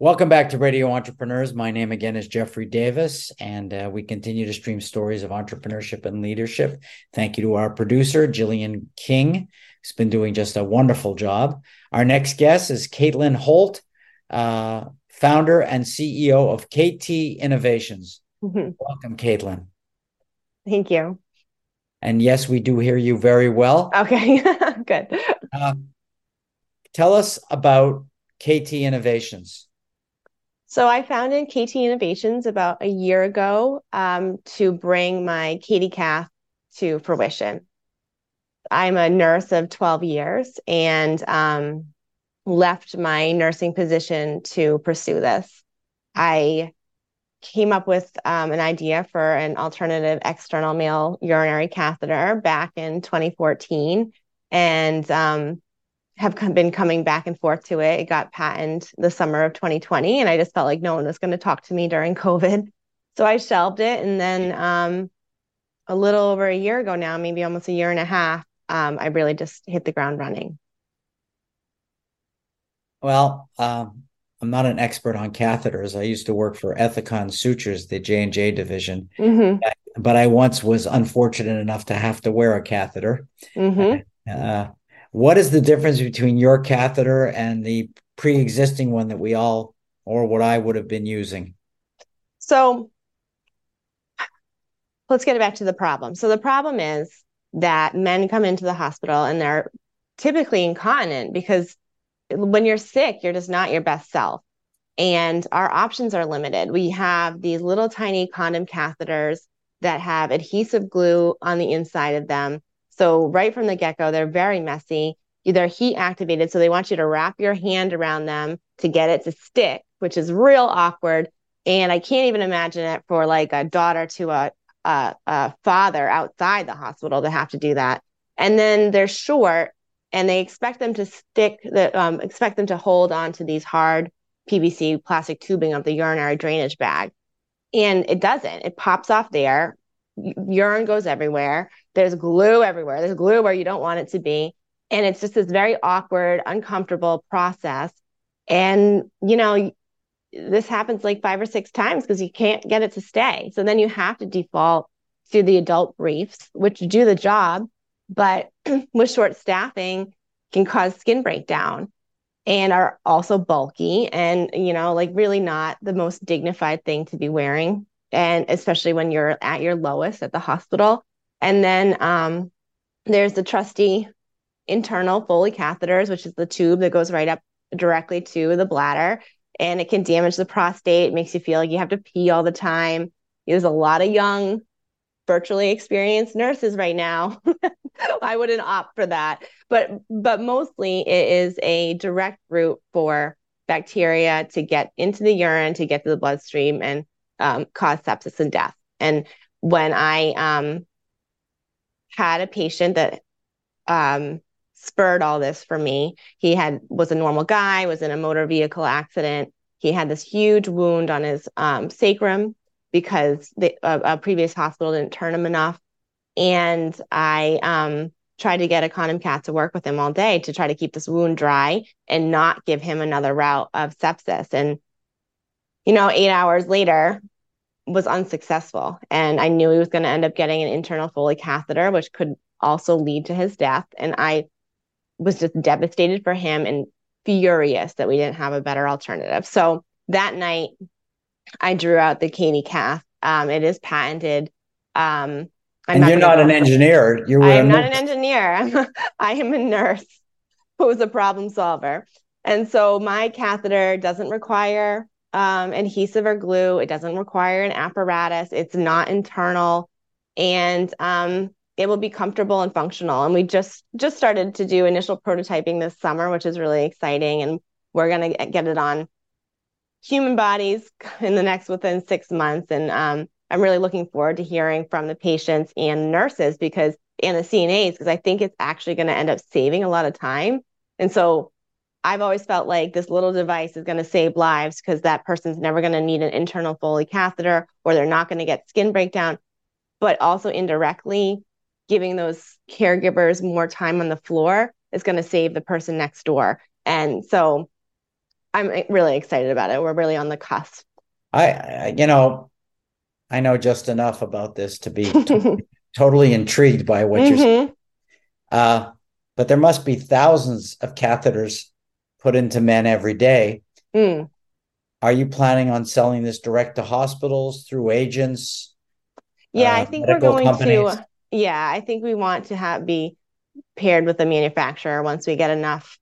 Welcome back to Radio Entrepreneurs. My name again is Jeffrey Davis, and uh, we continue to stream stories of entrepreneurship and leadership. Thank you to our producer, Jillian King, who's been doing just a wonderful job. Our next guest is Katelyn Holt, uh, founder and CEO of KT Innovations. Mm-hmm. Welcome, Caitlin. Thank you. And yes, we do hear you very well. Okay, good. Uh, tell us about KT Innovations. So I founded KT Innovations about a year ago um, to bring my KT Cath to fruition. I'm a nurse of 12 years and um, left my nursing position to pursue this. I came up with um, an idea for an alternative external male urinary catheter back in 2014 and have been coming back and forth to it. It got patented the summer of 2020, and I just felt like no one was going to talk to me during COVID. So I shelved it. And then um, a little over a year ago now, maybe almost a year and a half, um, I really just hit the ground running. Well, um, I'm not an expert on catheters. I used to work for Ethicon Sutures, the J and J division, mm-hmm. but I once was unfortunate enough to have to wear a catheter. Mm-hmm. Uh, what is the difference between your catheter and the pre-existing one that we all, or what I would have been using? So let's get back to the problem. So the problem is that men come into the hospital and they're typically incontinent because when you're sick, you're just not your best self. And our options are limited. We have these little tiny condom catheters that have adhesive glue on the inside of them so right from the get-go, they're very messy. They're heat activated, so they want you to wrap your hand around them to get it to stick, which is real awkward. And I can't even imagine it for like a daughter to a, a, a father outside the hospital to have to do that. And then they're short, and they expect them to stick the um, expect them to hold on to these hard PVC plastic tubing of the urinary drainage bag. And it doesn't. It pops off there urine goes everywhere. There's glue everywhere. There's glue where you don't want it to be. And it's just this very awkward, uncomfortable process. And, you know, this happens like five or six times because you can't get it to stay. So then you have to default to the adult briefs, which do the job, but with short staffing can cause skin breakdown and are also bulky and, you know, like really not the most dignified thing to be wearing and especially when you're at your lowest at the hospital. And then um, there's the trusty internal Foley catheters, which is the tube that goes right up directly to the bladder, and it can damage the prostate. Makes you feel like you have to pee all the time. There's a lot of young, virtually experienced nurses right now. I wouldn't opt for that, but but mostly it is a direct route for bacteria to get into the urine, to get to the bloodstream, and um, cause sepsis and death. And when I um, had a patient that um, spurred all this for me, he had was a normal guy, was in a motor vehicle accident. He had this huge wound on his um, sacrum because the, a, a, previous hospital didn't turn him enough. And I um, tried to get a condom cat to work with him all day to try to keep this wound dry and not give him another route of sepsis. And you know, eight hours later was unsuccessful. And I knew he was going to end up getting an internal Foley catheter, which could also lead to his death. And I was just devastated for him and furious that we didn't have a better alternative. So that night, I drew out the KT Cath. Um, it is patented. Um, I'm and not you're not an engineer. You I am not an engineer. I am a nurse who's a problem solver. And so my catheter doesn't require um, adhesive or glue. It doesn't require an apparatus. It's not internal, and um, it will be comfortable and functional. And we just just started to do initial prototyping this summer, which is really exciting. And we're gonna get it on human bodies in the next within six months. And um, I'm really looking forward to hearing from the patients and nurses because and the CNAs because I think it's actually going to end up saving a lot of time. And so I've always felt like this little device is going to save lives because that person's never going to need an internal Foley catheter or they're not going to get skin breakdown, but also indirectly giving those caregivers more time on the floor is going to save the person next door. And so I'm really excited about it. We're really on the cusp. I, I you know, I know just enough about this to be t- totally intrigued by what mm-hmm. you're saying. Uh, but there must be thousands of catheters put into men every day. Mm. Are you planning on selling this direct to hospitals through agents? Yeah, uh, I think we're going companies? to. Yeah, I think we want to have be paired with the manufacturer once we get enough,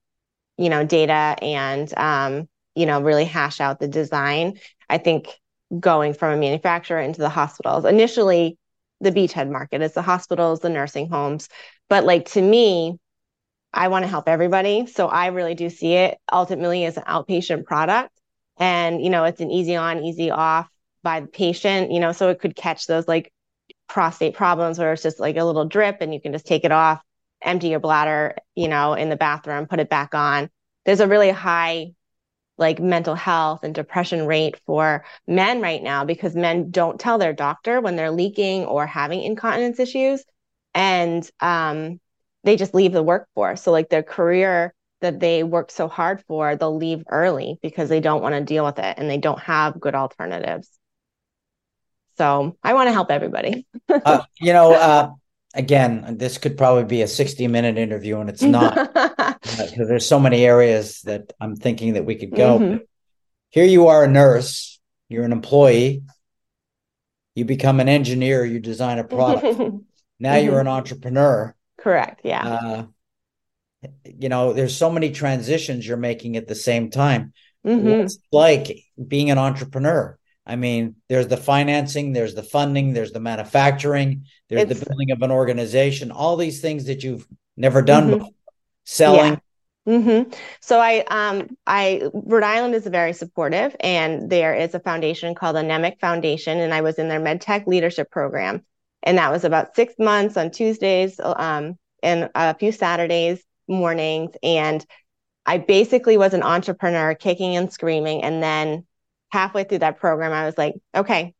you know, data and um, you know, really hash out the design. I think going from a manufacturer into the hospitals. Initially, the beachhead market is the hospitals, the nursing homes. But like to me, I want to help everybody. So I really do see it ultimately as an outpatient product. And, you know, it's an easy on, easy off by the patient, you know, so it could catch those like prostate problems where it's just like a little drip and you can just take it off, empty your bladder, you know, in the bathroom, put it back on. There's a really high like mental health and depression rate for men right now because men don't tell their doctor when they're leaking or having incontinence issues and um, they just leave the workforce so like their career that they worked so hard for they'll leave early because they don't want to deal with it and they don't have good alternatives so i want to help everybody uh, you know uh, again, this could probably be a 60 minute interview and it's not because there's so many areas that I'm thinking that we could go. Mm-hmm. Here you are a nurse, you're an employee, you become an engineer, you design a product. now mm-hmm. you're an entrepreneur. Correct. Yeah. Uh, you know, there's so many transitions you're making at the same time. Mm-hmm. What's like being an entrepreneur? I mean, there's the financing, there's the funding, there's the manufacturing, there's it's, the building of an organization, all these things that you've never done mm-hmm. before. Selling. Yeah. Mm-hmm. So I, um, I Rhode Island is very supportive, and there is a foundation called the NEMIC Foundation, and I was in their MedTech Leadership Program, and that was about six months on Tuesdays, um, and a few Saturdays mornings, and I basically was an entrepreneur, kicking and screaming, and then halfway through that program, I was like, okay,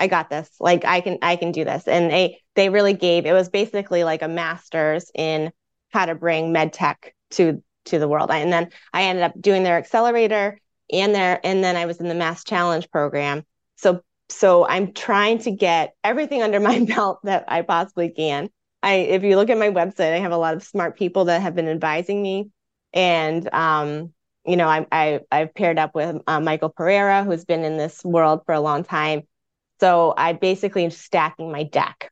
I got this. Like I can I can do this. And they they really gave it was basically like a master's in how to bring med tech to to the world. And then I ended up doing their accelerator and their and then I was in the mass challenge program. So so I'm trying to get everything under my belt that I possibly can. I if you look at my website, I have a lot of smart people that have been advising me and um you know, I, I I've paired up with uh, Michael Pereira, who's been in this world for a long time. So I basically am stacking my deck,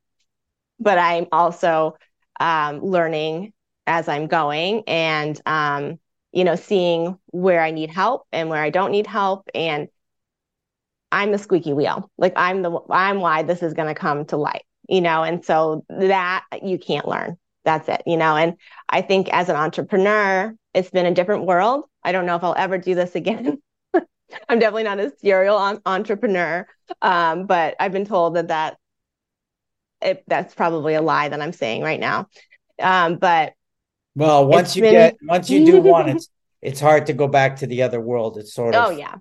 but I'm also um, learning as I'm going and um, you know seeing where I need help and where I don't need help and I'm the squeaky wheel. Like I'm the I'm why this is going to come to light, you know. And so that you can't learn. That's it, you know. And I think as an entrepreneur, it's been a different world. I don't know if I'll ever do this again. I'm definitely not a serial on- entrepreneur, um, but I've been told that that it, that's probably a lie that I'm saying right now. Um, but well, once you been... get once you do one, it's it's hard to go back to the other world. It's sort of oh yeah.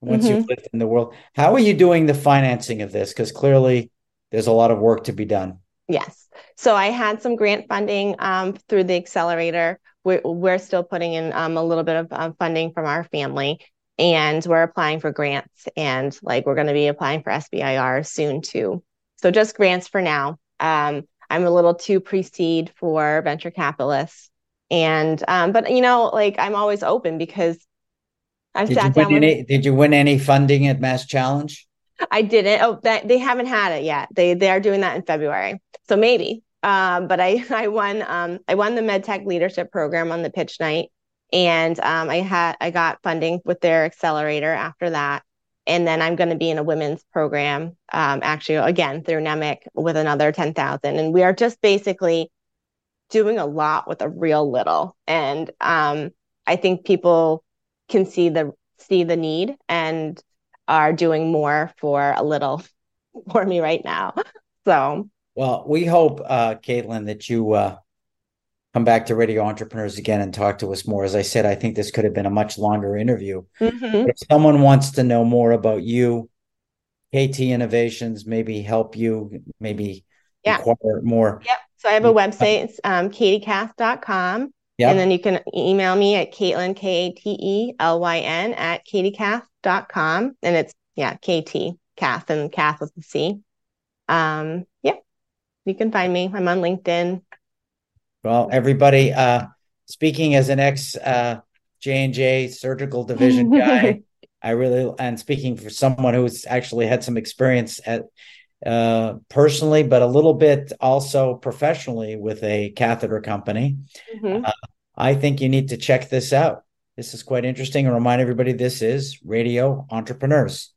Once mm-hmm. you've lived in the world, how are you doing the financing of this? Because clearly, there's a lot of work to be done. Yes. So I had some grant funding um, through the accelerator we're, we're still putting in um, a little bit of um, funding from our family and we're applying for grants and like we're going to be applying for SBIR soon too. So just grants for now. Um, I'm a little too pre-seed for venture capitalists. And um, but you know, like I'm always open because I've did sat down. With, any, did you win any funding at Mass Challenge? I didn't. Oh, that they haven't had it yet. They they are doing that in February. So maybe um, but I I won um, I won the MedTech Leadership Program on the pitch night, and um, I had I got funding with their accelerator after that, and then I'm going to be in a women's program um, actually again through NEMIC with another ten thousand, and we are just basically doing a lot with a real little, and um, I think people can see the see the need and are doing more for a little for me right now. So well, we hope, uh, Katelyn, that you uh, come back to Radio Entrepreneurs again and talk to us more. As I said, I think this could have been a much longer interview. Mm-hmm. If someone wants to know more about you, KT Innovations, maybe help you, maybe yeah. acquire more. Yep. So I have a website. It's um, ktcath.com. Yep. And then you can email me at Katelyn, K A T E L Y N, at ktcath.com. And it's, yeah, KT, Cath, and Cath with the C. Um, yeah, you can find me. I'm on LinkedIn. Well, everybody, uh, speaking as an ex uh, J&J surgical division guy, I really, and speaking for someone who's actually had some experience at uh, personally, but a little bit also professionally with a catheter company. Mm-hmm. Uh, I think you need to check this out. This is quite interesting. And remind everybody this is Radio Entrepreneurs.